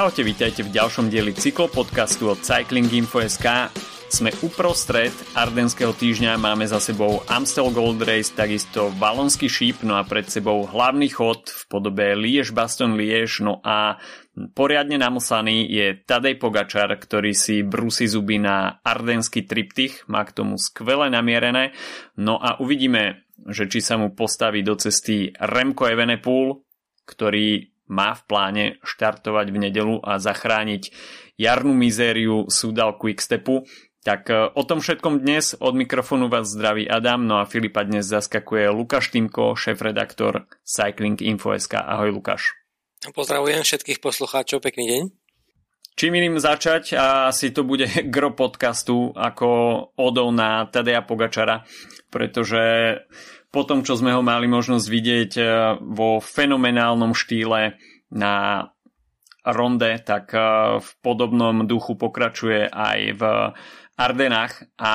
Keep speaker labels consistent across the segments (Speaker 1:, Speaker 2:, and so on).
Speaker 1: Čaute, vítajte v ďalšom dieli cyklopodcastu od Cyclinginfo.sk. Sme uprostred Ardenského týždňa, máme za sebou Amstel Gold Race, takisto Valonský šíp, no a pred sebou hlavný chod v podobe Liež Baston Liež, no a poriadne namlsaný je Tadej Pogačar, ktorý si brúsi zuby na ardenský triptych, má k tomu skvele namierené, no a uvidíme, že či sa mu postaví do cesty Remko Evenepoel, ktorý má v pláne štartovať v nedelu a zachrániť jarnú mizériu Sudal Quickstepu. Tak e, o tom všetkom dnes od mikrofónu vás zdraví Adam, no a Filipa dnes zaskakuje Lukáš Týmko, šéf-redaktor Cycling Info.sk. Ahoj Lukáš.
Speaker 2: Pozdravujem všetkých poslucháčov, pekný deň.
Speaker 1: Čím iným začať, a asi to bude gro podcastu ako odov na Tadeja Pogačara, pretože po tom, čo sme ho mali možnosť vidieť eh, vo fenomenálnom štýle na ronde, tak eh, v podobnom duchu pokračuje aj v Ardenách a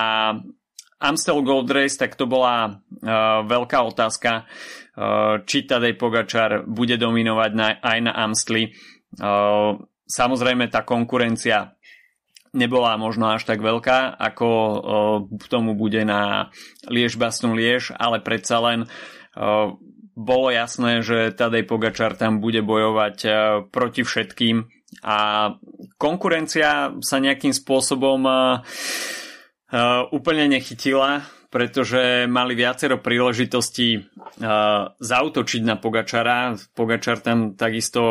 Speaker 1: Amstel Gold Race, tak to bola uh, veľká otázka, uh, či Tadej Pogačar bude dominovať aj na Amstli. Samozrejme tá konkurencia nebola možno až tak veľká, ako v tomu bude na Liež Baston Liež, ale predsa len bolo jasné, že Tadej Pogačar tam bude bojovať proti všetkým a konkurencia sa nejakým spôsobom úplne nechytila, pretože mali viacero príležitostí zautočiť na Pogačara. Pogačar tam takisto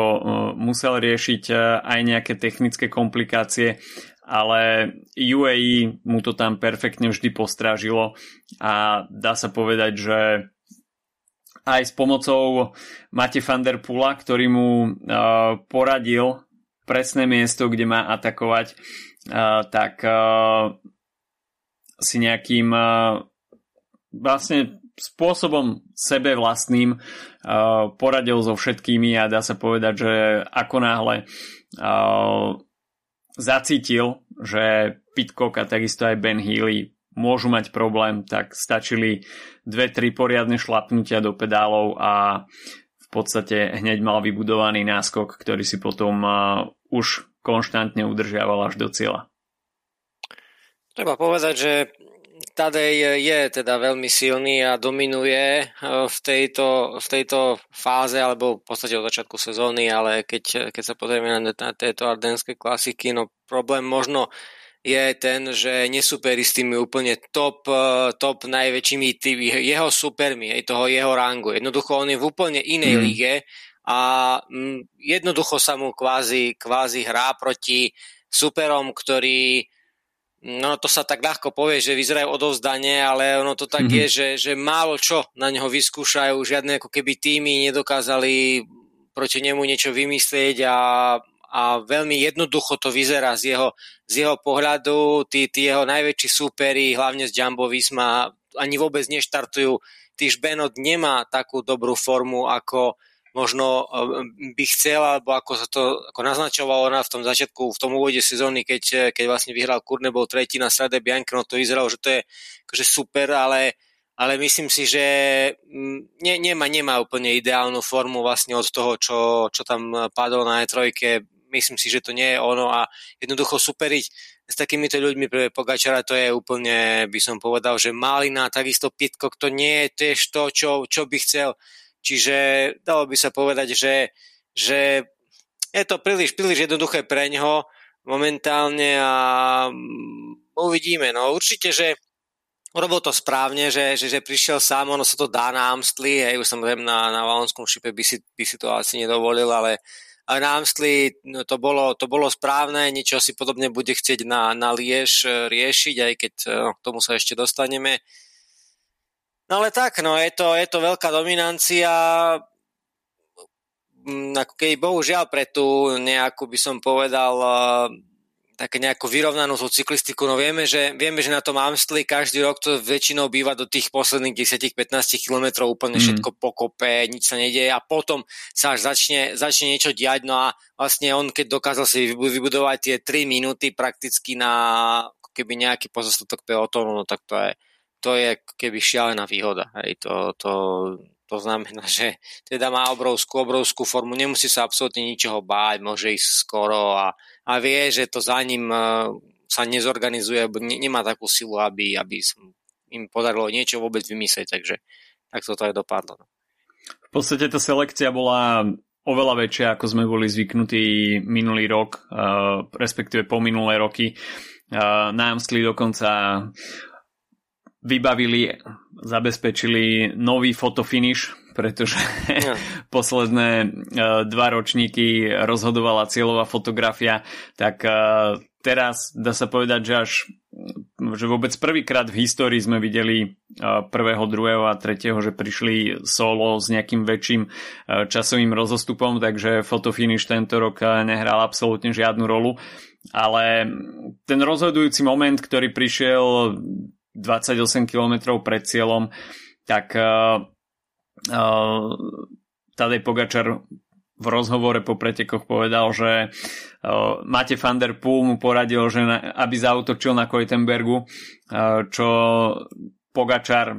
Speaker 1: musel riešiť aj nejaké technické komplikácie ale UAE mu to tam perfektne vždy postrážilo a dá sa povedať, že aj s pomocou Mate van der Pula, ktorý mu uh, poradil presné miesto, kde má atakovať, uh, tak uh, si nejakým uh, vlastne spôsobom sebe vlastným poradil so všetkými a dá sa povedať, že ako náhle zacítil, že Pitcock a takisto aj Ben Healy môžu mať problém, tak stačili dve, tri poriadne šlapnutia do pedálov a v podstate hneď mal vybudovaný náskok, ktorý si potom uh, už konštantne udržiaval až do cieľa.
Speaker 2: Treba povedať, že Tadej je teda veľmi silný a dominuje e, v tejto, v tejto fáze, alebo v podstate od začiatku sezóny, ale keď, keď sa pozrieme na, na tieto ardenské klasiky, no problém možno je ten, že nesúperi s tými úplne top, e, top najväčšími tými, jeho supermi, aj toho jeho rangu. Jednoducho on je v úplne inej mm. lige a mm, jednoducho sa mu kvázi, kvázi hrá proti superom, ktorí No to sa tak ľahko povie, že vyzerajú odovzdanie, ale ono to tak mm-hmm. je, že, že málo čo na neho vyskúšajú, žiadne ako keby týmy nedokázali proti nemu niečo vymyslieť a, a veľmi jednoducho to vyzerá z jeho, z jeho pohľadu. Tí, tí jeho najväčší súperi, hlavne z Jumbo Visma, ani vôbec neštartujú. Týž Benot nemá takú dobrú formu ako, možno eh, by chcel, alebo ako sa to ako naznačovalo ona v tom začiatku, v tom úvode sezóny, keď, eh, keď vlastne vyhral Kurne, bol tretí na Strade Bianchi, no to vyzeralo, že to je akože super, ale, ale myslím si, že mm, ne, nemá, nemá úplne ideálnu formu vlastne od toho, čo, čo tam padlo na E3. Myslím si, že to nie je ono a jednoducho superiť s takýmito ľuďmi pre Pogačara to je úplne, by som povedal, že Malina, takisto Pitko, to nie je tiež to, čo, čo by chcel Čiže dalo by sa povedať, že, že je to príliš, príliš jednoduché pre ňoho momentálne a mm, uvidíme. No určite, že urobil to správne, že, že, že prišiel sám, ono sa to dá na Amstli, hej, už samozrejme na, na Valonskom šipe by si, by si to asi nedovolil, ale, ale na Amstli no, to, bolo, to bolo správne, niečo si podobne bude chcieť na, na Liež e, riešiť, aj keď no, k tomu sa ešte dostaneme. No ale tak, no je to, je to veľká dominancia, mm, ako keď bohužiaľ pre tú nejakú, by som povedal, eh, také nejakú vyrovnanú tú cyklistiku. No vieme, že, vieme, že na tom Amstli každý rok to väčšinou býva do tých posledných 10-15 km úplne mm. všetko pokope, nič sa nedieje a potom sa až začne, začne niečo diať. No a vlastne on, keď dokázal si vybudovať tie 3 minúty prakticky na keby nejaký pozostatok pelotónu, no tak to je, to je keby šialená výhoda. Hej, to, to, To znamená, že teda má obrovskú, obrovskú formu, nemusí sa absolútne ničoho báť, môže ísť skoro a, a vie, že to za ním e, sa nezorganizuje, ne, nemá takú silu, aby, aby im podarilo niečo vôbec vymyslieť, takže tak to aj dopadlo. No.
Speaker 1: V podstate tá selekcia bola oveľa väčšia, ako sme boli zvyknutí minulý rok, uh, respektíve po minulé roky. Uh, na Amstli dokonca vybavili, zabezpečili nový fotofinish, pretože ja. posledné uh, dva ročníky rozhodovala cieľová fotografia, tak uh, teraz dá sa povedať, že až že vôbec prvýkrát v histórii sme videli prvého, druhého a tretieho, že prišli solo s nejakým väčším časovým rozostupom, takže fotofinish tento rok nehral absolútne žiadnu rolu. Ale ten rozhodujúci moment, ktorý prišiel 28 km pred cieľom, tak Tadej Pogačar v rozhovore po pretekoch povedal, že uh, Mate van der Poel mu poradil, že na, aby zautočil na Kojtenbergu, uh, čo Pogačar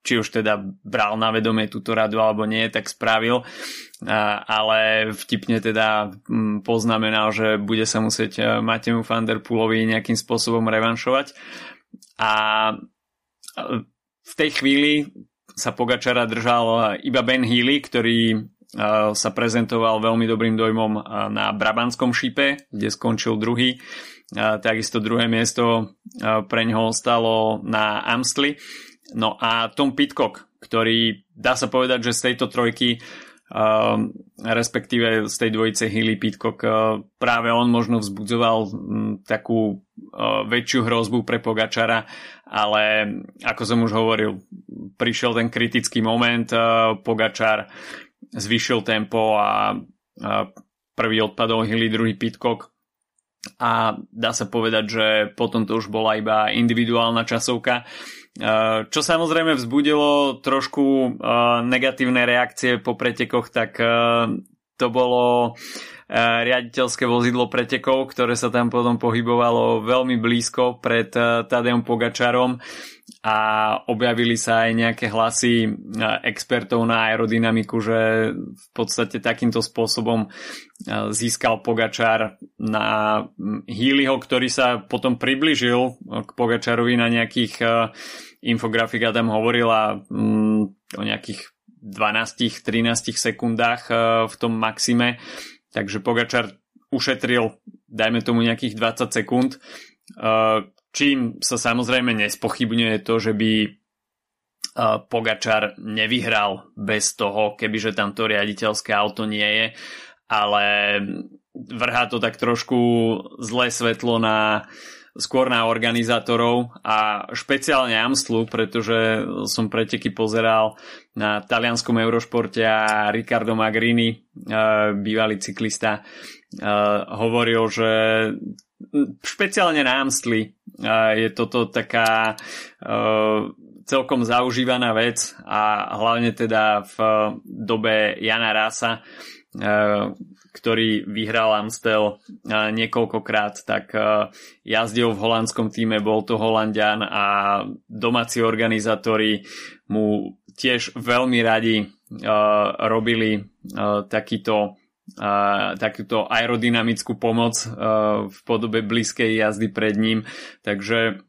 Speaker 1: či už teda bral na vedomie túto radu alebo nie, tak spravil, uh, ale vtipne teda um, poznamenal, že bude sa musieť uh, Matemu van der Poelovi nejakým spôsobom revanšovať. A uh, v tej chvíli sa Pogačara držal iba Ben Healy, ktorý sa prezentoval veľmi dobrým dojmom na Brabanskom šípe, kde skončil druhý. Takisto druhé miesto pre ňoho ostalo na Amstli. No a Tom Pitcock, ktorý dá sa povedať, že z tejto trojky respektíve z tej dvojice Hilly Pitcock práve on možno vzbudzoval takú väčšiu hrozbu pre Pogačara, ale ako som už hovoril, prišiel ten kritický moment, Pogačar zvýšil tempo a prvý odpadol Hilly, druhý Pitcock a dá sa povedať, že potom to už bola iba individuálna časovka. Čo samozrejme vzbudilo trošku negatívne reakcie po pretekoch, tak to bolo riaditeľské vozidlo pretekov, ktoré sa tam potom pohybovalo veľmi blízko pred Tadejom Pogačarom a objavili sa aj nejaké hlasy e, expertov na aerodynamiku, že v podstate takýmto spôsobom získal Pogačar na Healyho, ktorý sa potom približil k Pogačarovi na nejakých infografik a tam hovorila o nejakých 12-13 sekundách v tom maxime, takže Pogačar ušetril dajme tomu nejakých 20 sekúnd, Čím sa samozrejme nespochybňuje to, že by Pogačar nevyhral bez toho, kebyže tam to riaditeľské auto nie je, ale vrhá to tak trošku zlé svetlo na skôr na organizátorov a špeciálne Amstlu, pretože som preteky pozeral na talianskom Eurošporte a Ricardo Magrini, bývalý cyklista, hovoril, že špeciálne na Amstli je toto taká celkom zaužívaná vec a hlavne teda v dobe Jana Rasa, ktorý vyhral Amstel niekoľkokrát, tak jazdil v holandskom týme, bol to Holandian a domáci organizátori mu tiež veľmi radi robili takýto takúto aerodynamickú pomoc v podobe blízkej jazdy pred ním. Takže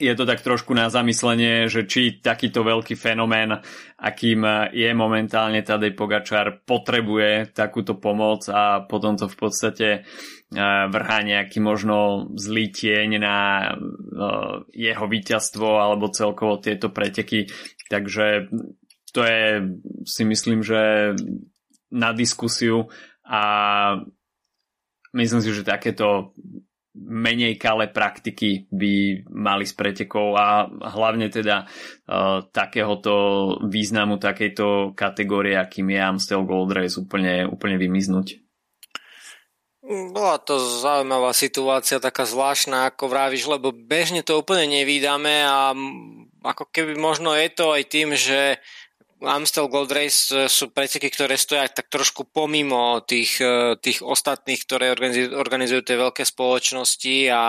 Speaker 1: je to tak trošku na zamyslenie, že či takýto veľký fenomén, akým je momentálne Tadej Pogačar, potrebuje takúto pomoc a potom to v podstate vrhá nejaký možno zlý tieň na jeho víťazstvo alebo celkovo tieto preteky. Takže to je si myslím, že na diskusiu a myslím si, že takéto menej kalé praktiky by mali z pretekov a hlavne teda uh, takéhoto významu takejto kategórie, akým je Amstel Gold Race úplne, úplne vymiznúť.
Speaker 2: Bola to zaujímavá situácia, taká zvláštna, ako vravíš, lebo bežne to úplne nevídame a ako keby možno je to aj tým, že Amstel Gold Race e, sú preteky, ktoré stoja tak trošku pomimo tých, e, tých ostatných, ktoré organizujú, organizujú tie veľké spoločnosti a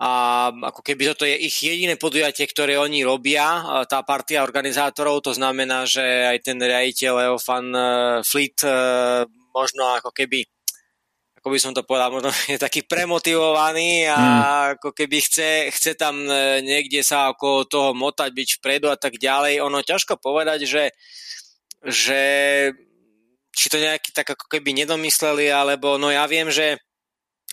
Speaker 2: a ako keby toto je ich jediné podujatie, ktoré oni robia, tá partia organizátorov, to znamená, že aj ten riaditeľ Leo Fan Fleet možno ako keby ako by som to povedal, možno je taký premotivovaný a mm. ako keby chce, chce tam e, niekde sa ako toho motať, byť vpredu a tak ďalej. Ono ťažko povedať, že, že či to nejaký tak ako keby nedomysleli, alebo no ja viem, že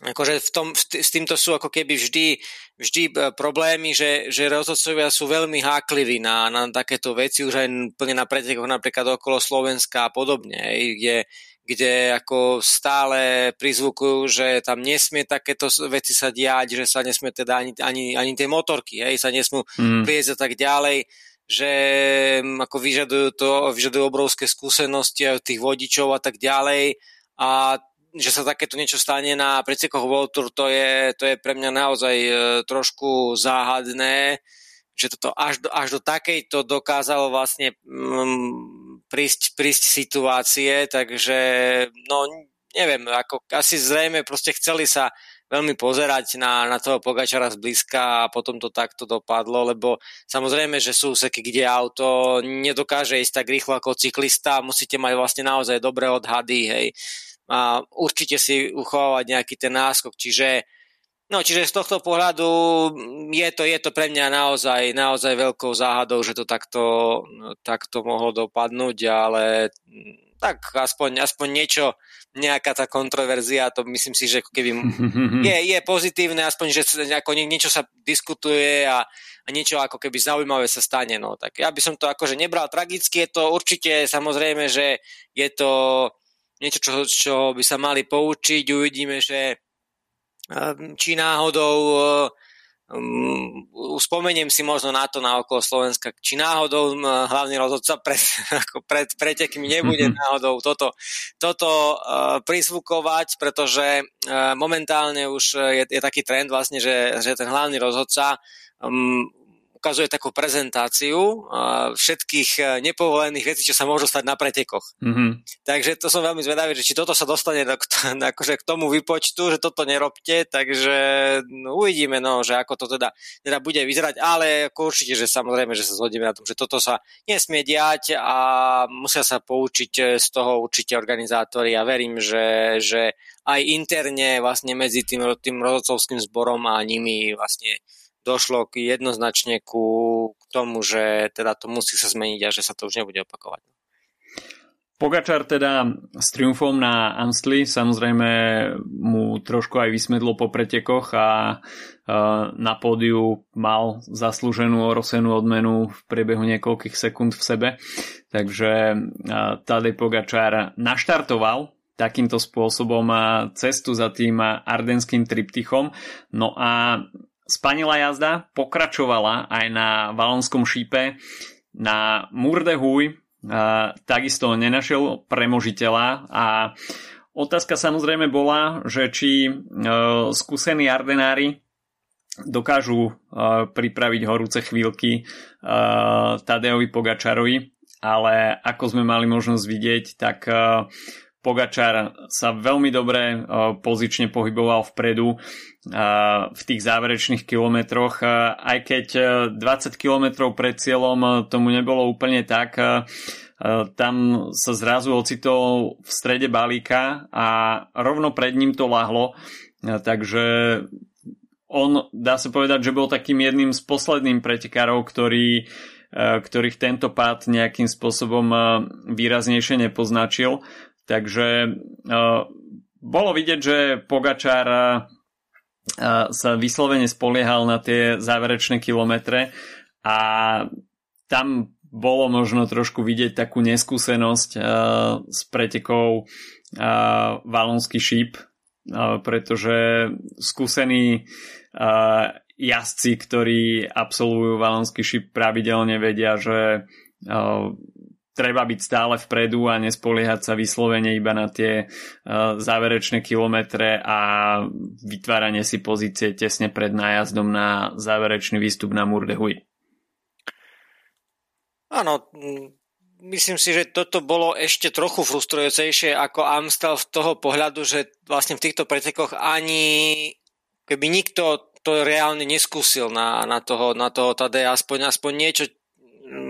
Speaker 2: akože v tom, s týmto sú ako keby vždy, vždy e, problémy, že, že rozhodcovia sú veľmi hákliví na, na takéto veci, už aj plne na pretekoch napríklad okolo Slovenska a podobne, kde kde ako stále prizvukujú, že tam nesmie takéto veci sa diať, že sa nesmie teda ani, ani, ani tie motorky, hej, sa nesmú mm. prieť a tak ďalej, že mm, ako vyžadujú to, vyžadujú obrovské skúsenosti aj tých vodičov a tak ďalej a že sa takéto niečo stane na pretekoch World Tour, to je, to je pre mňa naozaj e, trošku záhadné, že toto až do, až do takejto dokázalo vlastne mm, prísť, prísť situácie, takže no neviem, ako asi zrejme proste chceli sa veľmi pozerať na, na toho Pogačara zblízka a potom to takto dopadlo, lebo samozrejme, že sú úseky, kde auto nedokáže ísť tak rýchlo ako cyklista, musíte mať vlastne naozaj dobré odhady, hej. A určite si uchovávať nejaký ten náskok, čiže No, čiže z tohto pohľadu je to, je to pre mňa naozaj, naozaj veľkou záhadou, že to takto, takto mohlo dopadnúť, ale tak aspoň, aspoň niečo, nejaká tá kontroverzia, to myslím si, že keby je, je pozitívne, aspoň, že ako niečo sa diskutuje a, a niečo ako keby zaujímavé sa stane. No. Tak ja by som to akože nebral tragicky, je to určite samozrejme, že je to niečo, čo, čo by sa mali poučiť, uvidíme, že či náhodou um, spomeniem si možno na to na okolo Slovenska, či náhodou um, hlavný rozhodca pred, ako pred pretekmi nebude mm-hmm. náhodou toto, toto uh, prisvukovať, pretože uh, momentálne už je, je taký trend vlastne, že, že ten hlavný rozhodca um, ukazuje takú prezentáciu všetkých e, nepovolených vecí, čo sa môžu stať na pretekoch. Mm-hmm. Takže to som veľmi zvedavý, že či toto sa dostane do, akože k tomu vypočtu, že toto nerobte, takže no, uvidíme, no, že ako to teda, teda bude vyzerať, ale ako určite, že samozrejme, že sa zhodíme na tom, že toto sa nesmie diať a musia sa poučiť e, z toho určite organizátori a verím, že, že aj interne vlastne medzi tým, tým rozhodcovským zborom a nimi vlastne došlo k jednoznačne ku tomu, že teda to musí sa zmeniť a že sa to už nebude opakovať.
Speaker 1: Pogačar teda s triumfom na Amstli samozrejme mu trošku aj vysmedlo po pretekoch a na pódiu mal zaslúženú orosenú odmenu v priebehu niekoľkých sekúnd v sebe. Takže Tadej Pogačar naštartoval takýmto spôsobom cestu za tým ardenským triptychom. No a Spanila jazda pokračovala aj na Valonskom šípe. Na Murde Huy takisto nenašiel premožiteľa a otázka samozrejme bola, že či uh, skúsení Ardenári dokážu uh, pripraviť horúce chvíľky uh, Tadeovi Pogačarovi, ale ako sme mali možnosť vidieť, tak Pogačar sa veľmi dobre pozične pohyboval vpredu v tých záverečných kilometroch. Aj keď 20 kilometrov pred cieľom tomu nebolo úplne tak, tam sa zrazu ocitol v strede balíka a rovno pred ním to lahlo. Takže on, dá sa povedať, že bol takým jedným z posledným pretekárov, ktorý ktorých tento pád nejakým spôsobom výraznejšie nepoznačil. Takže bolo vidieť, že Pogačár uh, sa vyslovene spoliehal na tie záverečné kilometre a tam bolo možno trošku vidieť takú neskúsenosť uh, s pretekou uh, Valonský šíp, uh, pretože skúsení uh, jazdci, ktorí absolvujú Valonský šíp pravidelne vedia, že uh, treba byť stále vpredu a nespoliehať sa vyslovene iba na tie uh, záverečné kilometre a vytváranie si pozície tesne pred nájazdom na záverečný výstup na Murdehuj.
Speaker 2: Áno, myslím si, že toto bolo ešte trochu frustrujúcejšie ako Amstel v toho pohľadu, že vlastne v týchto pretekoch ani keby nikto to reálne neskúsil na, na toho, na toho Tadeja, aspoň, aspoň niečo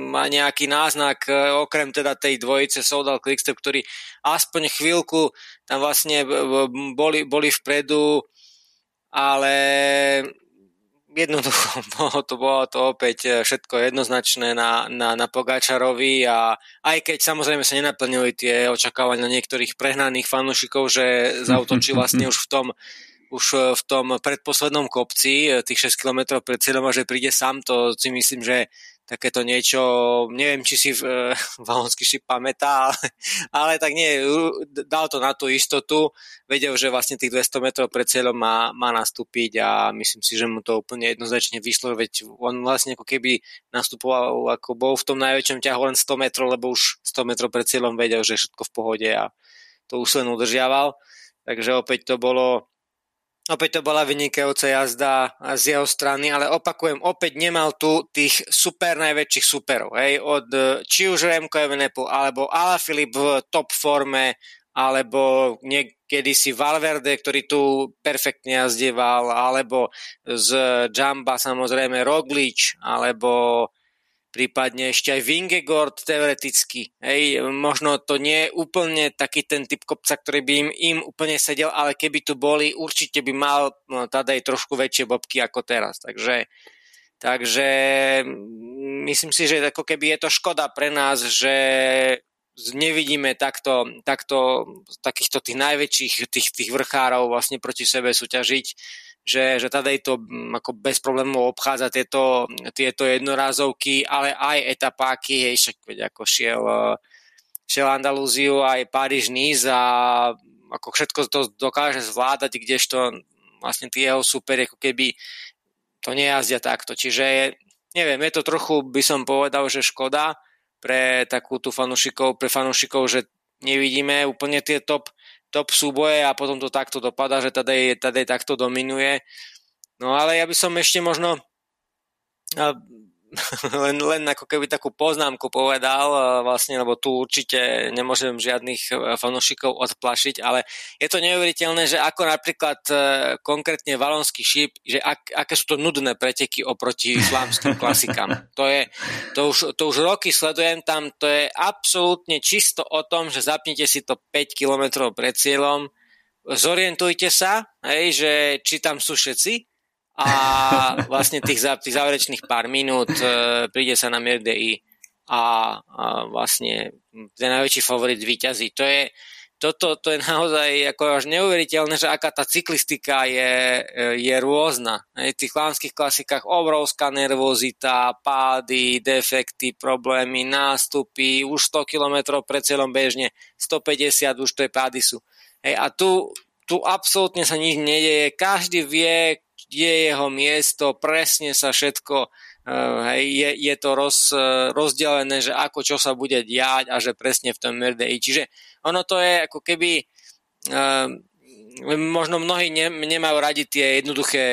Speaker 2: má nejaký náznak, e, okrem teda tej dvojice Soudal Quickstep, ktorí aspoň chvíľku tam vlastne boli, boli vpredu, ale jednoducho bolo to, bolo to opäť e, všetko jednoznačné na, na, na Pogačarovi a aj keď samozrejme sa nenaplnili tie očakávania niektorých prehnaných fanúšikov, že zautočí vlastne už v tom už e, v tom predposlednom kopci, e, tých 6 km pred cieľom a že príde sám, to si myslím, že takéto niečo, neviem, či si uh, Valonský šip pamätá, ale, ale tak nie, dal to na tú istotu, vedel, že vlastne tých 200 metrov pred cieľom má, má nastúpiť a myslím si, že mu to úplne jednoznačne vyšlo, veď on vlastne ako keby nastupoval, ako bol v tom najväčšom ťahu len 100 metrov, lebo už 100 metrov pred cieľom vedel, že všetko v pohode a to už len udržiaval. Takže opäť to bolo Opäť to bola vynikajúca jazda z jeho strany, ale opakujem, opäť nemal tu tých super najväčších superov. Hej, od či už Remco Evenepoel, alebo Ala Filip v top forme, alebo niekedy si Valverde, ktorý tu perfektne jazdieval, alebo z Jamba samozrejme Roglič, alebo prípadne ešte aj Vingegord teoreticky. Hej, možno to nie je úplne taký ten typ kopca, ktorý by im, im úplne sedel, ale keby tu boli, určite by mal no, aj trošku väčšie bobky ako teraz. Takže, takže myslím si, že ako keby je to škoda pre nás, že nevidíme takto, takto takýchto tých najväčších tých, tých vrchárov vlastne proti sebe súťažiť že, že tady to mm, ako bez problémov obchádza tieto, tieto jednorázovky, ale aj etapáky, hej, však ako šiel, eh, šiel Andalúziu aj Paríž Nice a ako všetko to dokáže zvládať, kdežto vlastne tie jeho super, ako keby to nejazdia takto. Čiže neviem, je to trochu, by som povedal, že škoda pre takú tú fanušikov, pre fanušikov, že nevidíme úplne tie top top súboje a potom to takto dopadá, že tady, tady takto dominuje. No ale ja by som ešte možno len, len ako keby takú poznámku povedal, e, vlastne, lebo tu určite nemôžem žiadnych e, fanúšikov odplašiť, ale je to neuveriteľné, že ako napríklad e, konkrétne valonský šíp, že ak, aké sú to nudné preteky oproti islámským klasikám. To, je, to, už, to už roky sledujem tam, to je absolútne čisto o tom, že zapnite si to 5 km pred cieľom, zorientujte sa, hej, že či tam sú všetci, a vlastne tých, tých záverečných pár minút e, príde sa na MRDI a, a vlastne ten najväčší favorit výťazí. To je, toto to je naozaj ako až neuveriteľné, že aká tá cyklistika je, e, je rôzna. V tých klánskych klasikách obrovská nervozita, pády, defekty, problémy, nástupy, už 100 km pred celom bežne, 150 už to pády sú. Hej, a tu, tu absolútne sa nič nedeje, každý vie, kde je jeho miesto, presne sa všetko, uh, hej, je, je to roz, uh, rozdelené, že ako čo sa bude diať a že presne v tom MRDI. Čiže ono to je ako keby uh, možno mnohí ne, nemajú radi tie jednoduché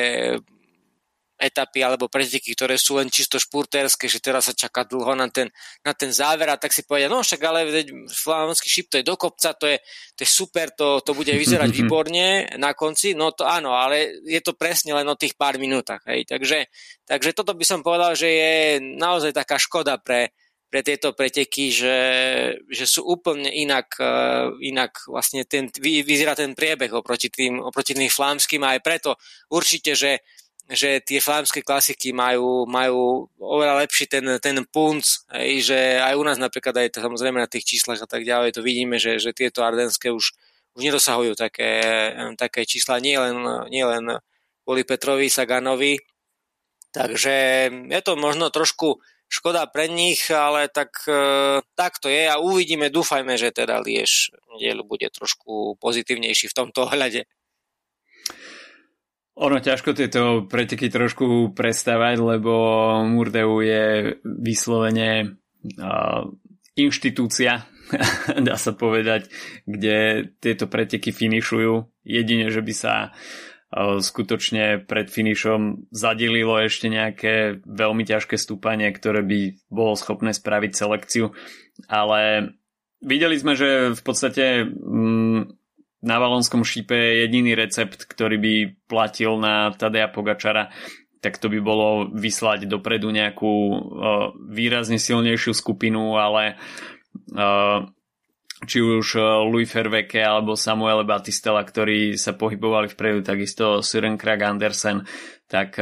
Speaker 2: etapy alebo preteky, ktoré sú len čisto špurterské, že teraz sa čaká dlho na ten, na ten záver a tak si povedia, no však ale flamanský šip to je do kopca, to je, to je super, to, to bude vyzerať výborne na konci, no to áno, ale je to presne len o tých pár minútach, hej, takže, takže toto by som povedal, že je naozaj taká škoda pre, pre tieto preteky, že, že sú úplne inak, uh, inak vlastne ten, vyzerá ten priebeh oproti tým, oproti tým flámským a aj preto určite, že že tie flámske klasiky majú, majú oveľa lepší ten, ten punc, hej, že aj u nás napríklad aj samozrejme na tých číslach a tak ďalej to vidíme, že, že tieto ardenské už, už nedosahujú také, také čísla nielen nie len kvôli Petrovi Saganovi, takže je to možno trošku škoda pre nich, ale tak, e, tak to je a uvidíme, dúfajme, že teda Liež bude trošku pozitívnejší v tomto ohľade.
Speaker 1: Ono ťažko tieto preteky trošku prestávať, lebo Murdeu je vyslovene uh, inštitúcia, dá sa povedať, kde tieto preteky finišujú. Jedine, že by sa skutočne pred finišom zadelilo ešte nejaké veľmi ťažké stúpanie, ktoré by bolo schopné spraviť selekciu. Ale videli sme, že v podstate um, na Valonskom šípe jediný recept, ktorý by platil na Tadeja Pogačara, tak to by bolo vyslať dopredu nejakú uh, výrazne silnejšiu skupinu, ale uh, či už Louis Ferveke alebo Samuel Batistela, ktorí sa pohybovali vpredu, takisto Søren Krag Andersen, tak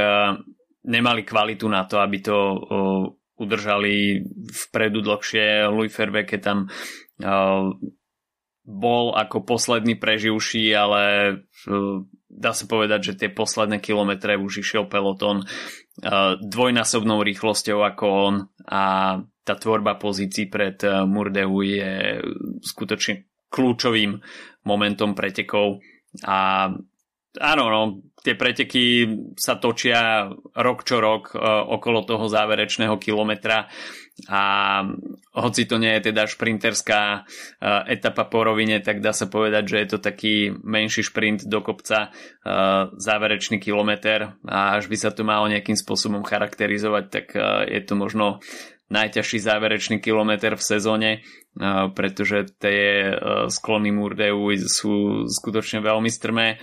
Speaker 1: nemali kvalitu na to, aby to udržali vpredu dlhšie. Louis Ferveke tam bol ako posledný preživší, ale uh, dá sa povedať, že tie posledné kilometre už išiel peloton uh, dvojnásobnou rýchlosťou ako on a tá tvorba pozícií pred uh, Murdeu je skutočne kľúčovým momentom pretekov. A áno, no, tie preteky sa točia rok čo rok uh, okolo toho záverečného kilometra a hoci to nie je teda šprinterská uh, etapa po rovine, tak dá sa povedať, že je to taký menší šprint do kopca, uh, záverečný kilometr. A až by sa to malo nejakým spôsobom charakterizovať, tak uh, je to možno najťažší záverečný kilometr v sezóne, pretože tie sklony Murdeu sú skutočne veľmi strmé.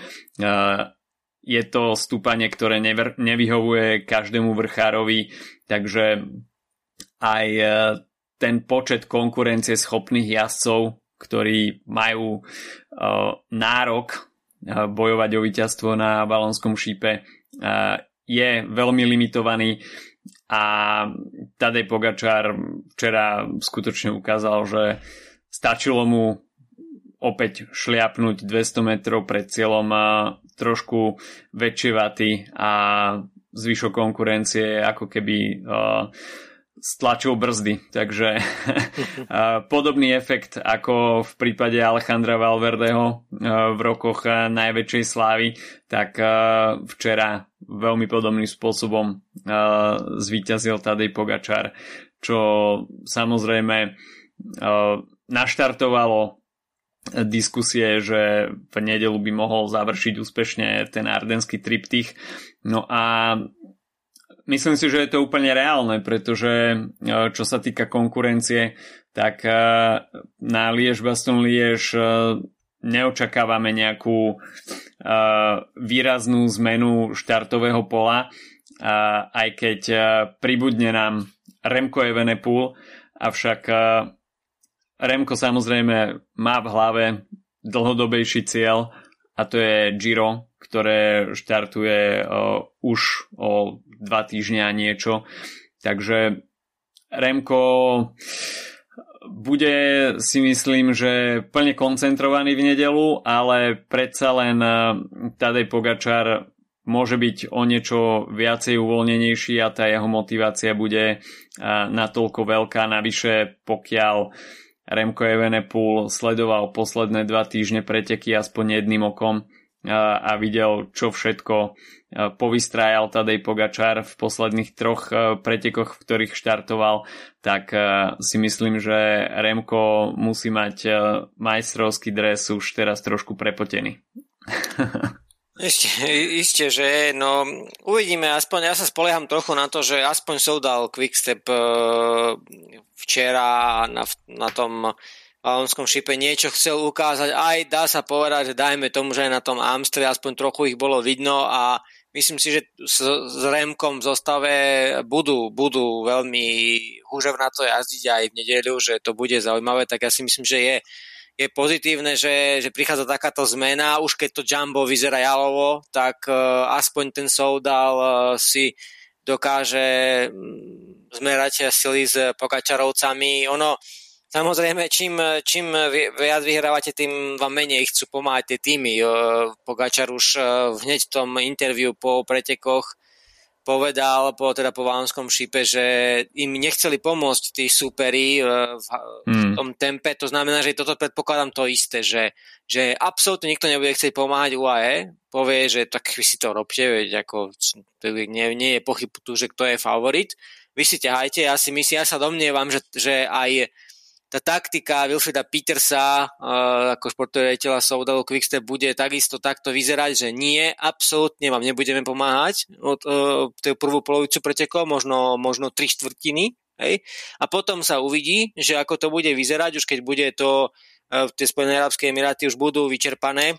Speaker 1: Je to stúpanie, ktoré nevyhovuje každému vrchárovi, takže aj e, ten počet konkurencie schopných jazdcov, ktorí majú e, nárok e, bojovať o víťazstvo na balonskom šípe, je veľmi limitovaný. A Tadej Pogačár včera skutočne ukázal, že stačilo mu opäť šliapnúť 200 metrov pred cieľom trošku väčšie vaty a zvyšok konkurencie ako keby uh, stlačil brzdy. Takže podobný efekt ako v prípade Alejandra Valverdeho uh, v rokoch uh, najväčšej slávy, tak uh, včera veľmi podobným spôsobom zvíťazil Tadej Pogačar, čo samozrejme naštartovalo diskusie, že v nedelu by mohol završiť úspešne ten ardenský triptych. No a myslím si, že je to úplne reálne, pretože e, čo sa týka konkurencie, tak e, na Liež Baston Liež e, neočakávame nejakú výraznú zmenu štartového pola, aj keď pribudne nám Remko Evenepoel, avšak Remko samozrejme má v hlave dlhodobejší cieľ a to je Giro, ktoré štartuje už o dva týždňa niečo. Takže Remko bude si myslím, že plne koncentrovaný v nedelu, ale predsa len Tadej Pogačar môže byť o niečo viacej uvoľnenejší a tá jeho motivácia bude natoľko veľká. Navyše, pokiaľ Remko Evenepoel sledoval posledné dva týždne preteky aspoň jedným okom a videl, čo všetko povystrájal Tadej Pogačar v posledných troch pretekoch, v ktorých štartoval, tak si myslím, že Remko musí mať majstrovský dres už teraz trošku prepotený.
Speaker 2: Ešte, isté, že no, uvidíme, aspoň ja sa spolieham trochu na to, že aspoň som dal Quickstep e, včera na, na tom Valonskom šipe niečo chcel ukázať, aj dá sa povedať, že dajme tomu, že aj na tom Amstre aspoň trochu ich bolo vidno a myslím si, že s, s Remkom v zostave budú, budú veľmi húževnato jazdiť aj v nedeľu, že to bude zaujímavé, tak ja si myslím, že je je pozitívne, že, že prichádza takáto zmena. Už keď to Jumbo vyzerá jalovo, tak uh, aspoň ten Soudal uh, si dokáže um, zmerať sily s Pokačarovcami. Ono, samozrejme, čím, čím viac vyhrávate, tým vám menej chcú pomáhať tie týmy. Pogačar už uh, hneď v tom interviu po pretekoch povedal po, teda po Valonskom šípe, že im nechceli pomôcť tí superi v, v hmm. tom tempe. To znamená, že toto predpokladám to isté, že, že absolútne nikto nebude chcieť pomáhať UAE. Povie, že tak vy si to robte, veď ako, nie, nie je pochyb tu, že kto je favorit. Vy si ťahajte, ja si myslím, ja sa domnievam, že, že aj tá taktika Wilfreda Petersa uh, ako športového rejiteľa Soudalu Quickstep bude takisto takto vyzerať, že nie, absolútne vám nebudeme pomáhať od uh, tej prvú polovicu pretekov, možno, možno tri štvrtiny, hej? a potom sa uvidí, že ako to bude vyzerať, už keď bude to tie Spojené Arabské Emiráty už budú vyčerpané.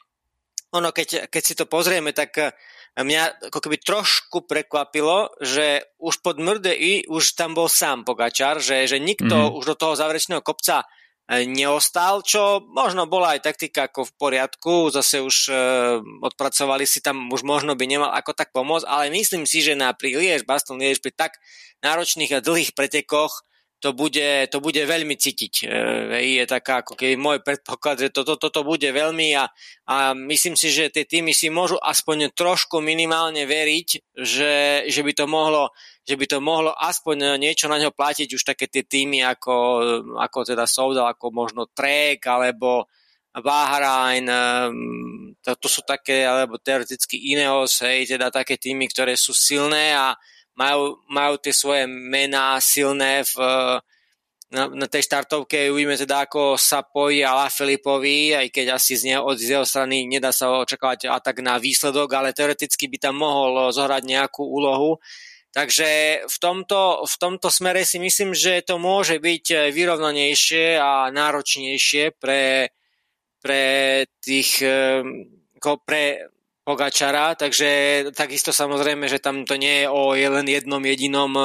Speaker 2: Ono, keď, keď si to pozrieme, tak mňa ako keby trošku prekvapilo, že už pod i už tam bol sám Pogačar, že, že nikto mm-hmm. už do toho záverečného kopca e, neostal, čo možno bola aj taktika ako v poriadku, zase už e, odpracovali si tam, už možno by nemal ako tak pomôcť, ale myslím si, že na pri Liež, Baston Liež, pri tak náročných a dlhých pretekoch to bude, to bude veľmi cítiť. E, je taká ako keby môj predpoklad, že toto to, to bude veľmi a, a myslím si, že tie týmy si môžu aspoň trošku minimálne veriť, že, že, by to mohlo, že by to mohlo aspoň niečo na ňo platiť už také tie týmy ako, ako teda Soudal, ako možno Trek alebo Bahrain, e, to, to sú také, alebo teoreticky Ineos, hej, teda také týmy, ktoré sú silné a, majú, majú tie svoje mená silné v, na, na tej štartovke. Uvidíme teda, ako sa pojí Ala Filipovi, aj keď asi z, neho, od z jeho strany nedá sa očakávať atak na výsledok, ale teoreticky by tam mohol zohrať nejakú úlohu. Takže v tomto, v tomto smere si myslím, že to môže byť vyrovnanejšie a náročnejšie pre, pre tých pre Pogačara, takže takisto samozrejme, že tam to nie je o len jednom jedinom e,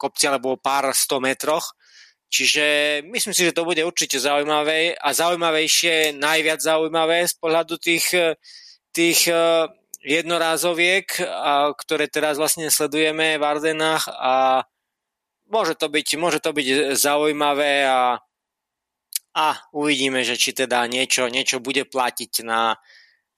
Speaker 2: kopci alebo o pár sto metroch. Čiže myslím si, že to bude určite zaujímavé a zaujímavejšie, najviac zaujímavé z pohľadu tých, e, tých e, jednorázoviek, ktoré teraz vlastne sledujeme v Ardenách a môže to byť, môže to byť zaujímavé a, a uvidíme, že či teda niečo, niečo bude platiť na,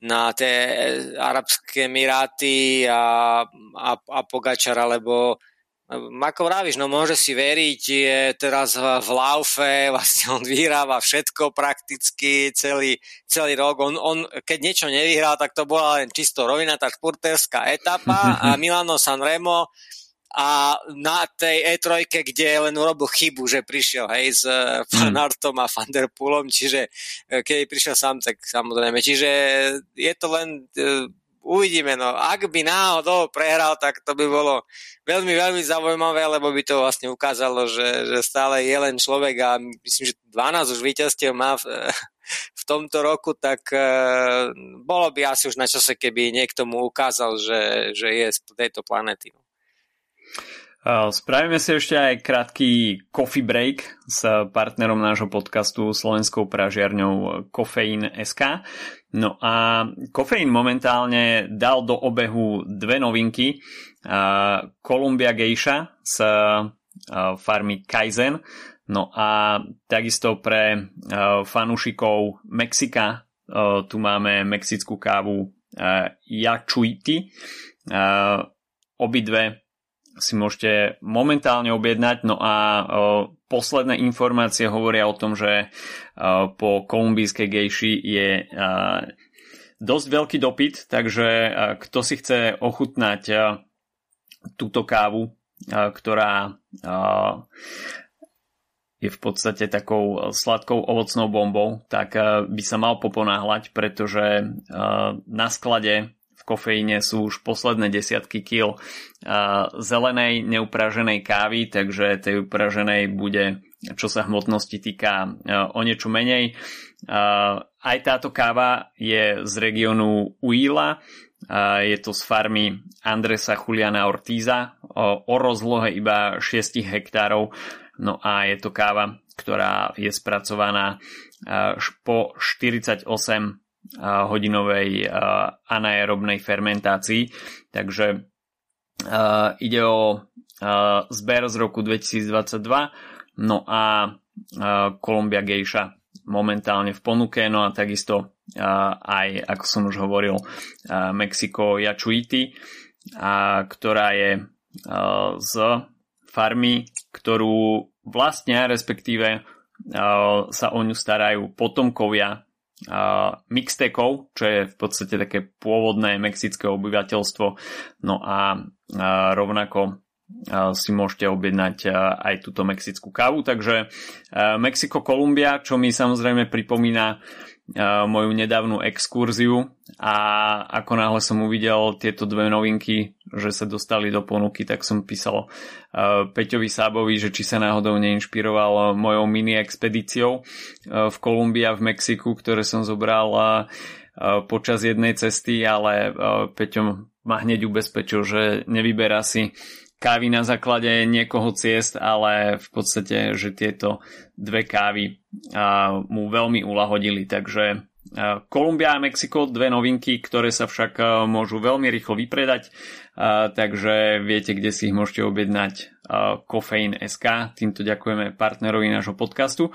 Speaker 2: na tie Arabské Emiráty a, a, a Pogačara, lebo ako vravíš, no môže si veriť, je teraz v laufe, vlastne on vyhráva všetko prakticky celý, celý rok. On, on, keď niečo nevyhral, tak to bola len čisto rovinatá špurterská etapa a Milano Sanremo a na tej E3, kde len urobil chybu, že prišiel hej, s Fanartom eh, hmm. a Fanderpoolom, čiže eh, keď prišiel sám, tak samozrejme. Čiže je to len, uh, uvidíme, no. Ak by náhodou prehral, tak to by bolo veľmi, veľmi zaujímavé, lebo by to vlastne ukázalo, že, že stále je len človek a myslím, že 12 už víťazstiev má v, v tomto roku, tak uh, bolo by asi už na čase, keby niekto mu ukázal, že, že je z tejto planety. No.
Speaker 1: Spravíme si ešte aj krátky coffee break s partnerom nášho podcastu slovenskou pražiarňou Kofeín SK. No a Kofeín momentálne dal do obehu dve novinky. Columbia Geisha z farmy Kaizen. No a takisto pre fanúšikov Mexika tu máme mexickú kávu Yachuiti. Obidve si môžete momentálne objednať. No a posledné informácie hovoria o tom, že po kolumbijskej gejši je dosť veľký dopyt, takže kto si chce ochutnať túto kávu, ktorá je v podstate takou sladkou ovocnou bombou, tak by sa mal poponáhľať, pretože na sklade kofeíne sú už posledné desiatky kil zelenej neupraženej kávy, takže tej upraženej bude, čo sa hmotnosti týka, o niečo menej. Aj táto káva je z regiónu Uila, je to z farmy Andresa Juliana Ortiza o rozlohe iba 6 hektárov. No a je to káva, ktorá je spracovaná po 48 hodinovej anaerobnej fermentácii. Takže ide o zber z roku 2022, no a Columbia Geisha momentálne v ponuke, no a takisto aj, ako som už hovoril, Mexiko Yachuiti, ktorá je z farmy, ktorú vlastne, respektíve sa o ňu starajú potomkovia uh, mixtekov, čo je v podstate také pôvodné mexické obyvateľstvo. No a uh, rovnako si môžete objednať aj túto mexickú kávu. Takže Mexiko Kolumbia, čo mi samozrejme pripomína moju nedávnu exkurziu a ako náhle som uvidel tieto dve novinky, že sa dostali do ponuky, tak som písal Peťovi Sábovi, že či sa náhodou neinšpiroval mojou mini expedíciou v Kolumbii a v Mexiku, ktoré som zobral počas jednej cesty, ale Peťo ma hneď ubezpečil, že nevyberá si kávy na základe niekoho ciest, ale v podstate, že tieto dve kávy mu veľmi ulahodili. Takže Kolumbia a Mexiko, dve novinky, ktoré sa však môžu veľmi rýchlo vypredať, takže viete, kde si ich môžete objednať Kofeín SK. Týmto ďakujeme partnerovi nášho podcastu.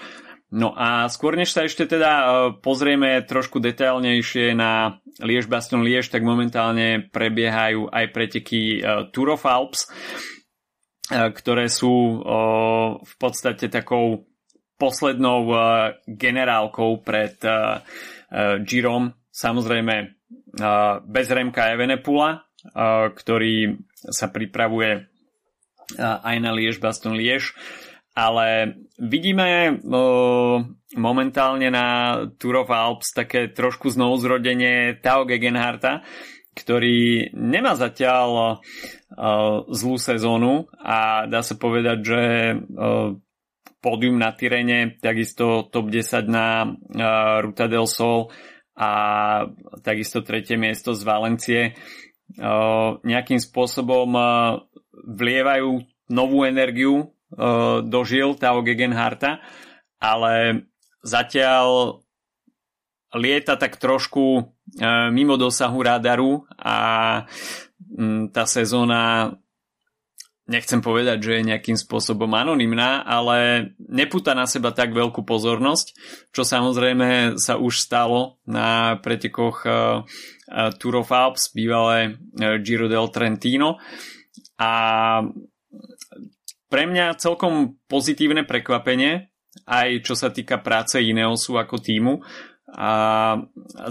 Speaker 1: No a skôr než sa ešte teda pozrieme trošku detailnejšie na Liež Baston Liež, tak momentálne prebiehajú aj preteky Tour of Alps, ktoré sú v podstate takou poslednou generálkou pred Girom. Samozrejme bez Remka Evenepula, ktorý sa pripravuje aj na Liež Baston Liež ale vidíme momentálne na Tour of Alps také trošku znovu zrodenie Tao Gegenharta, ktorý nemá zatiaľ zlú sezónu a dá sa povedať, že pódium na Tyrene, takisto top 10 na o, Ruta del Sol a takisto tretie miesto z Valencie. O, nejakým spôsobom o, vlievajú novú energiu uh, dožil Tao Gegenharta, ale zatiaľ lieta tak trošku uh, mimo dosahu radaru a um, tá sezóna nechcem povedať, že je nejakým spôsobom anonymná, ale nepúta na seba tak veľkú pozornosť, čo samozrejme sa už stalo na pretekoch uh, Tour of Alps, bývalé Giro del Trentino. A pre mňa celkom pozitívne prekvapenie, aj čo sa týka práce Ineosu ako týmu. A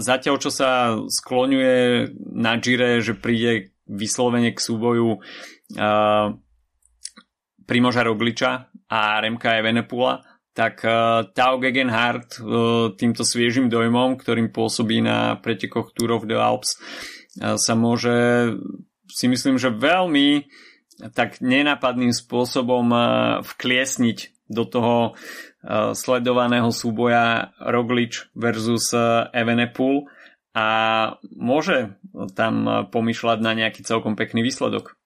Speaker 1: zatiaľ, čo sa skloňuje na Gire, že príde vyslovene k súboju Primoža Rogliča a Remka Evenepula, tak uh, Tao Gegenhardt uh, týmto sviežým dojmom, ktorým pôsobí na pretekoch Tour of the Alps, uh, sa môže si myslím, že veľmi tak nenápadným spôsobom eh, vkliesniť do toho eh, sledovaného súboja Roglič versus eh, Evenepoel a môže tam pomýšľať na nejaký celkom pekný výsledok.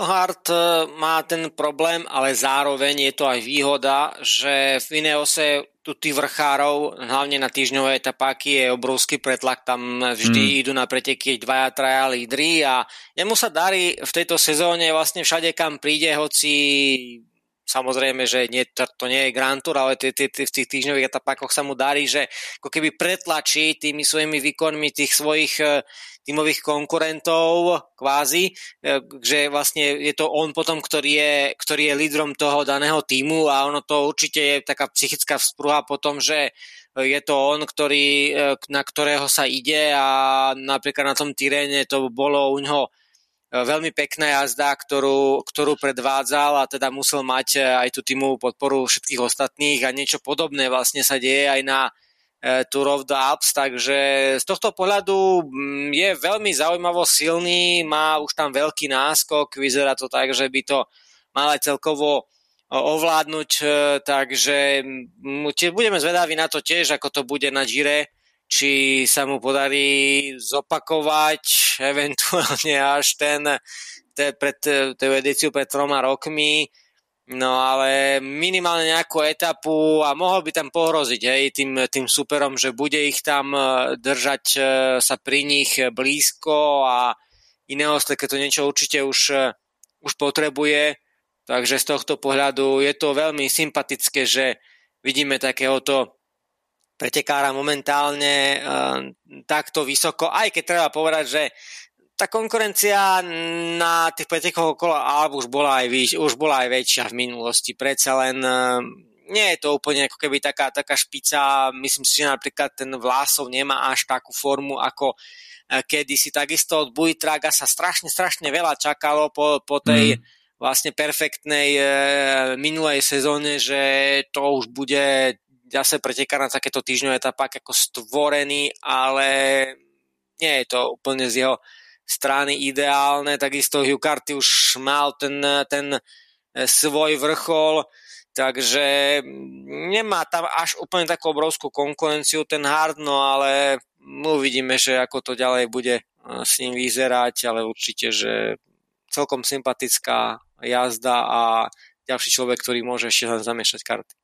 Speaker 2: Hart má ten problém, ale zároveň je to aj výhoda, že v Ineose tu tých vrchárov, hlavne na týždňové etapáky, je obrovský pretlak, tam vždy mm. idú na preteky dvaja, traja lídry a jemu sa darí v tejto sezóne vlastne všade, kam príde, hoci samozrejme, že nie, to, to nie je Grand Tour, ale t- t- t- v tých týždňových etapákoch sa mu darí, že ako keby pretlačí tými svojimi výkonmi tých svojich tímových konkurentov kvázi, e, že vlastne je to on potom, ktorý je, ktorý je lídrom toho daného týmu a ono to určite je taká psychická vzpruha potom, že je to on, ktorý, e, na ktorého sa ide a napríklad na tom Tyrene to bolo u ňoho e, veľmi pekná jazda, ktorú, ktorú predvádzal a teda musel mať aj tú týmovú podporu všetkých ostatných a niečo podobné vlastne sa deje aj na Tour of the Alps, takže z tohto pohľadu mm, je veľmi zaujímavo silný, má už tam veľký náskok, vyzerá to tak, že by to mal celkovo ovládnuť, e, takže mm, budeme zvedaví na to tiež, ako to bude na Gire, či sa mu podarí zopakovať eventuálne až ten, te, pred, tú edíciu pred troma rokmi, No ale minimálne nejakú etapu a mohol by tam pohroziť hej, tým, tým superom, že bude ich tam e, držať e, sa pri nich blízko a iného keď to niečo určite už, e, už potrebuje. Takže z tohto pohľadu je to veľmi sympatické, že vidíme takéhoto pretekára momentálne takto vysoko, aj keď treba povedať, že tá konkurencia na tých pretekoch okolo Alp už bola aj, výš, už bola aj väčšia v minulosti. Predsa len eh, nie je to úplne ako keby taká, taká špica. Myslím si, že napríklad ten Vlásov nemá až takú formu ako kedy si takisto od Buitraga sa strašne, strašne veľa čakalo po, po tej mm. vlastne perfektnej e, minulej sezóne, že to už bude zase preteká na takéto týždňové etapách ako stvorený, ale nie je to úplne z jeho strany ideálne. Takisto Hugh Carty už mal ten, ten svoj vrchol, takže nemá tam až úplne takú obrovskú konkurenciu ten Hard, no ale uvidíme, že ako to ďalej bude eh, s ním vyzerať, ale určite, že celkom sympatická jazda a ďalší človek, ktorý môže ešte zamiešať karty.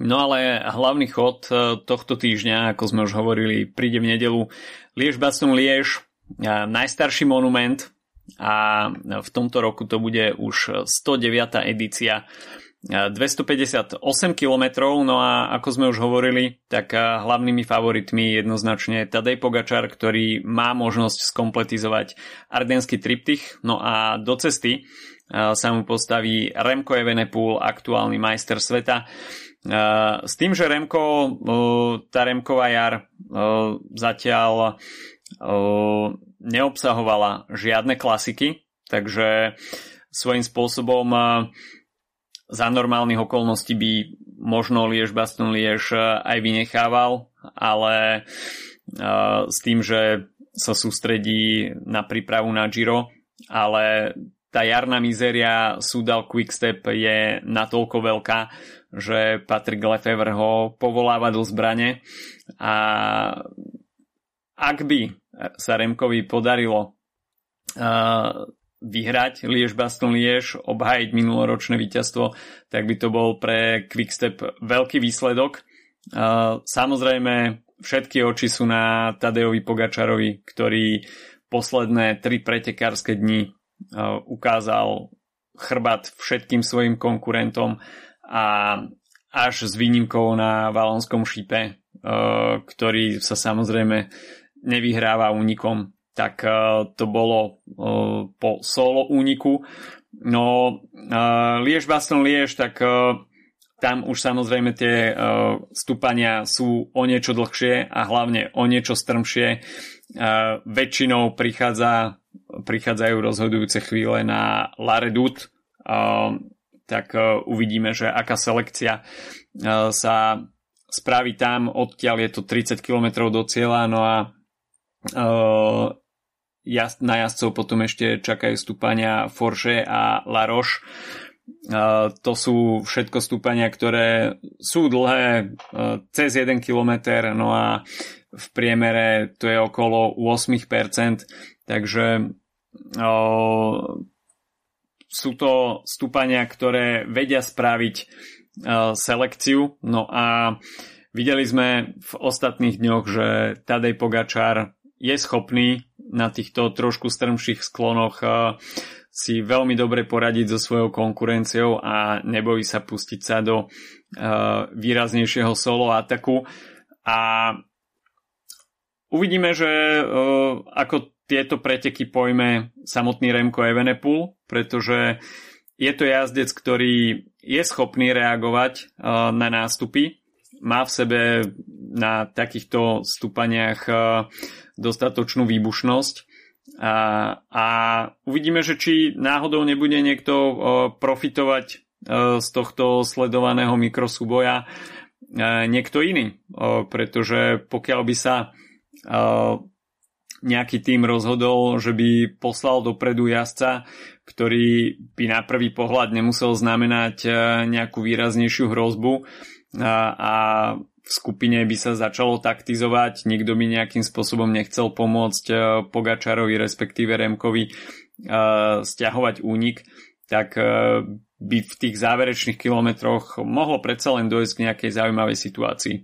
Speaker 1: No ale hlavný chod e, tohto týždňa, ako sme už hovorili, príde v nedelu Liež Baston Liež, e, najstarší monument a v tomto roku to bude už 109. edícia 258 e, km, no a ako sme už hovorili, tak hlavnými favoritmi jednoznačne Tadej Pogačar, ktorý má možnosť skompletizovať ardenský triptych, no a do cesty sa mu postaví Remco Evenepoel, aktuálny majster sveta. S tým, že Remko, tá Remková jar zatiaľ neobsahovala žiadne klasiky, takže svojím spôsobom za normálnych okolností by možno Liež Baston Liež aj vynechával, ale s tým, že sa sústredí na prípravu na Giro, ale tá jarná mizéria Sudal Quickstep je natoľko veľká, že Patrick Lefevre ho povoláva do zbrane a ak by sa Remkovi podarilo vyhrať Liež Baston Liež, obhájiť minuloročné víťazstvo, tak by to bol pre Quickstep veľký výsledok. Samozrejme, všetky oči sú na Tadejovi Pogačarovi, ktorý posledné tri pretekárske dni ukázal chrbát všetkým svojim konkurentom a až s výnimkou na Valonskom šípe, ktorý sa samozrejme nevyhráva únikom, tak e, to bolo e, po solo úniku. No Liež Baston Liež, tak tam už samozrejme tie stúpania sú o niečo dlhšie a hlavne o niečo strmšie. Väčšinou prichádza, prichádzajú rozhodujúce chvíle na Laredut, tak uvidíme, že aká selekcia sa spraví tam, odtiaľ je to 30 km do cieľa, no a e, na jazdcov potom ešte čakajú stúpania Forše a La Roche. To sú všetko stúpania, ktoré sú dlhé cez 1 km, no a v priemere to je okolo 8%, takže sú to stúpania, ktoré vedia spraviť selekciu. No a videli sme v ostatných dňoch, že Tadej Pogačár je schopný na týchto trošku strmších sklonoch uh, si veľmi dobre poradiť so svojou konkurenciou a nebojí sa pustiť sa do uh, výraznejšieho solo ataku. A uvidíme, že uh, ako tieto preteky pojme samotný Remko Evenepoel, pretože je to jazdec, ktorý je schopný reagovať na nástupy. Má v sebe na takýchto stúpaniach uh, dostatočnú výbušnosť. A, a uvidíme, že či náhodou nebude niekto uh, profitovať z tohto sledovaného mikrosúboja niekto iný. Pretože pokiaľ by sa nejaký tým rozhodol, že by poslal dopredu jazdca, ktorý by na prvý pohľad nemusel znamenať e, nejakú výraznejšiu hrozbu a, a v skupine by sa začalo taktizovať, nikto by nejakým spôsobom nechcel pomôcť e, Pogačarovi, respektíve Remkovi e, stiahovať únik, tak by v tých záverečných kilometroch mohlo predsa len dojsť k nejakej zaujímavej situácii.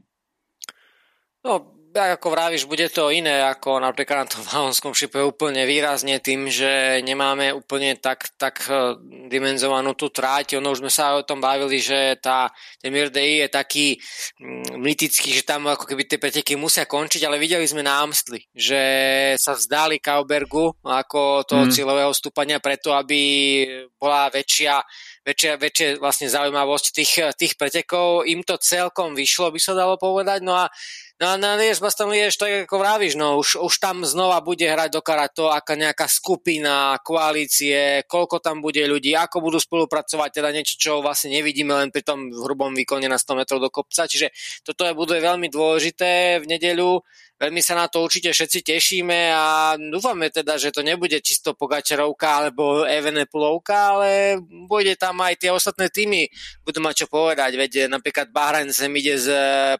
Speaker 2: No, tak ako vravíš, bude to iné ako napríklad na tom valonskom šipe úplne výrazne tým, že nemáme úplne tak, tak e, dimenzovanú tú tráť. Ono už sme sa o tom bavili, že tá Demir Dei je taký mm, mytický, že tam ako keby tie preteky musia končiť, ale videli sme na Amstli, že sa vzdali Kaubergu ako toho mm. cieľového stúpania preto, aby bola väčšia väčšia, väčšia vlastne zaujímavosť tých, tých pretekov. Im to celkom vyšlo, by sa dalo povedať. No a No na Liež Baston Liež, tak ako vravíš, no už, už tam znova bude hrať do to, aká nejaká skupina, koalície, koľko tam bude ľudí, ako budú spolupracovať, teda niečo, čo vlastne nevidíme len pri tom hrubom výkone na 100 metrov do kopca, čiže toto je, bude veľmi dôležité v nedeľu. Veľmi sa na to určite všetci tešíme a dúfame teda, že to nebude čisto Pogačarovka alebo Evenepulovka, ale bude tam aj tie ostatné týmy, budú mať čo povedať. Veď napríklad Bahrain sem ide s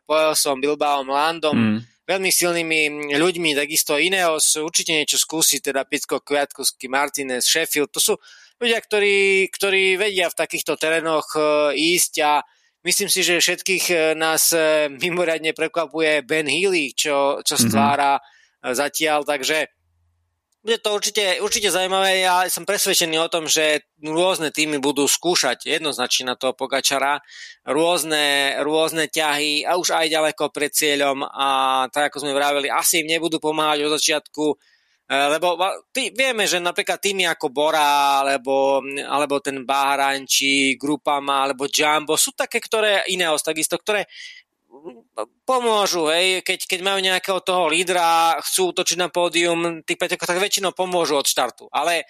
Speaker 2: Poelsom, Bilbaom, Landom, mm. veľmi silnými ľuďmi, takisto Ineos určite niečo skúsi, teda Picko, Kviatkovský, Martinez, Sheffield, to sú ľudia, ktorí, ktorí vedia v takýchto terénoch e, ísť a Myslím si, že všetkých e, nás e, mimoriadne prekvapuje Ben Healy, čo, čo mhm. stvára mm-hmm. zatiaľ, takže bude to určite, určite zaujímavé. Ja som presvedčený o tom, že rôzne týmy budú skúšať jednoznačne na toho Pogačara, rôzne, rôzne ťahy a už aj ďaleko pred cieľom a tak ako sme vravili, asi im nebudú pomáhať od začiatku lebo tý, vieme, že napríklad týmy ako Bora, alebo, alebo ten Bahrain, či Grupama, alebo Jumbo, sú také, ktoré, Ineos takisto, ktoré pomôžu, hej, keď, keď majú nejakého toho lídra, chcú točiť na pódium, tých peťokov, tak väčšinou pomôžu od štartu. Ale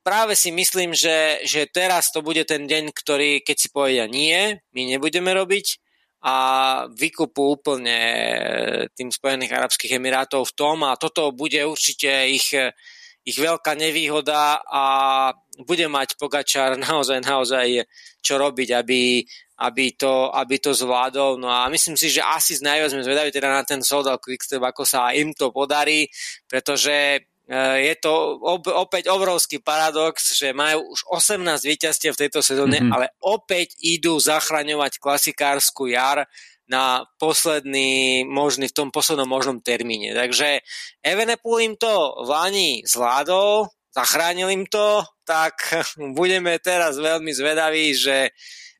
Speaker 2: práve si myslím, že, že teraz to bude ten deň, ktorý, keď si povedia nie, my nebudeme robiť, a vykupú úplne tým Spojených Arabských Emirátov v tom a toto bude určite ich, ich veľká nevýhoda a bude mať Pogačar naozaj, naozaj čo robiť, aby, aby, to, aby to zvládol. No a myslím si, že asi z najviac sme zvedaví teda na ten Soldal Quickstep, ako sa im to podarí, pretože Eh, je to ob, opäť obrovský paradox, že majú už 18 víťazstiev v tejto sezóne, mm-hmm. ale opäť idú zachraňovať klasikárskú jar na posledný možný, v tom poslednom možnom termíne. Takže Evenepoel im to Vani zvládol, zachránil im to, tak budeme teraz veľmi zvedaví, že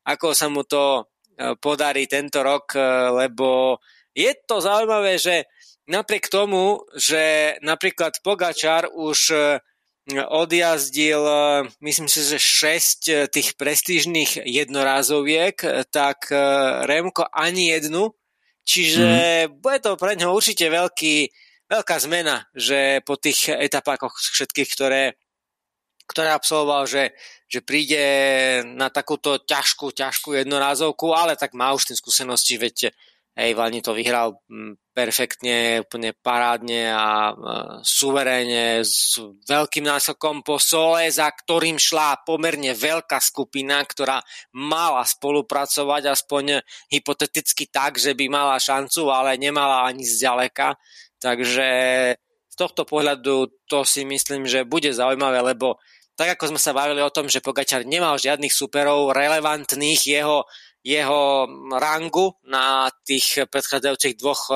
Speaker 2: ako sa mu to eh, podarí tento rok, eh, lebo je to zaujímavé, že napriek tomu, že napríklad Pogačar už e, odjazdil, e, myslím si, že 6 e, tých prestížnych jednorázoviek, tak Remko ani jednu, čiže mm. bude to pre ňo určite veľký, veľká zmena, že po tých etapách všetkých, ktoré, ktoré absolvoval, že, že príde na takúto ťažkú, ťažkú jednorázovku, ale tak má už tým skúsenosti, veď Hej, Vani to vyhral perfektne, úplne parádne a suverénne s veľkým náskokom po sole, za ktorým šla pomerne veľká skupina, ktorá mala spolupracovať aspoň hypoteticky tak, že by mala šancu, ale nemala ani zďaleka. Takže z tohto pohľadu to si myslím, že bude zaujímavé, lebo tak ako sme sa bavili o tom, že Pogačar nemal žiadnych superov relevantných jeho jeho rangu na tých predchádzajúcich dvoch e,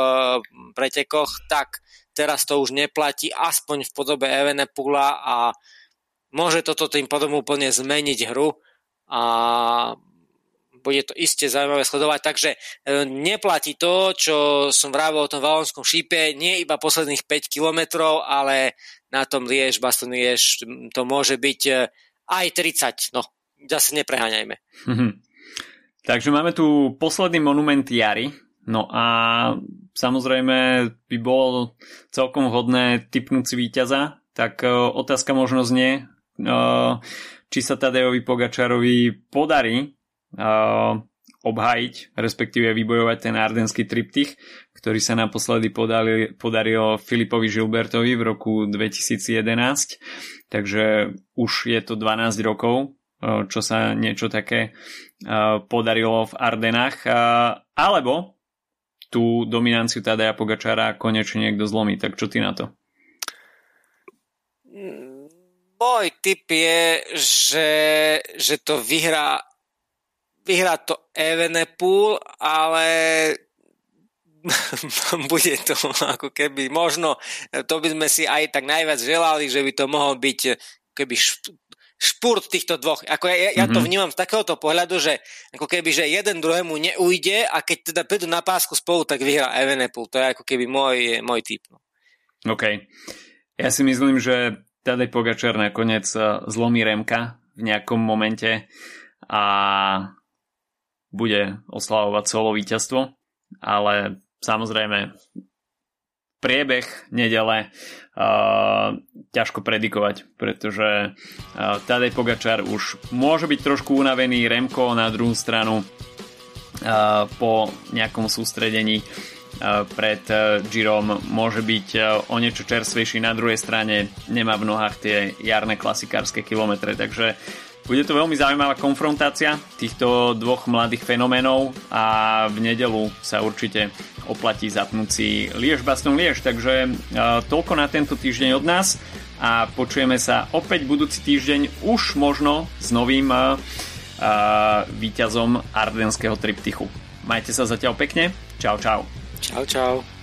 Speaker 2: pretekoch, tak teraz to už neplatí, aspoň v podobe Evenepula a môže toto tým potom úplne zmeniť hru a bude to iste zaujímavé sledovať, takže e, neplatí to, čo som vravil o tom valonskom šípe, nie iba posledných 5 kilometrov, ale na tom Liež, Baston Liež to môže byť e, aj 30, no zase nepreháňajme. Mm-hmm.
Speaker 1: Takže máme tu posledný monument Jary. No a samozrejme by bolo celkom hodné typnúť si víťaza. Tak uh, otázka možno znie, uh, či sa Tadejovi Pogačarovi podarí uh, obhajiť, respektíve vybojovať ten ardenský triptych, ktorý sa naposledy podali, podaril Filipovi Žilbertovi v roku 2011. Takže už je to 12 rokov, čo sa niečo také podarilo v Ardenách, alebo tú dominanciu Tadeja Pogačara konečne niekto zlomí. Tak čo ty na to?
Speaker 2: Môj tip je, že, že to vyhrá vyhrá to Evenepoel, ale bude to ako keby možno, to by sme si aj tak najviac želali, že by to mohol byť keby špurt týchto dvoch. Ako ja, ja mm-hmm. to mhm. vnímam z takéhoto pohľadu, že ako keby, že jeden druhému neujde a keď teda prídu na pásku spolu, tak vyhrá Evenepoel. To je ako keby môj, môj typ. No.
Speaker 1: OK. Ja si myslím, že Tadej Pogačar nakoniec eh, zlomí Remka v nejakom momente a bude oslavovať solo víťazstvo, ale samozrejme priebeh nedele uh, ťažko predikovať, pretože uh, Tadej Pogačar už môže byť trošku unavený, Remko na druhú stranu uh, po nejakom sústredení uh, pred uh, Girom môže byť uh, o niečo čerstvejší, na druhej strane nemá v nohách tie jarné klasikárske kilometre, takže bude to veľmi zaujímavá konfrontácia týchto dvoch mladých fenoménov a v nedelu sa určite oplatí zapnúť si Liež Baston Liež. Takže uh, toľko na tento týždeň od nás a počujeme sa opäť budúci týždeň už možno s novým uh, víťazom ardenského triptychu. Majte sa zatiaľ pekne. Čau, čau.
Speaker 2: Čau, čau.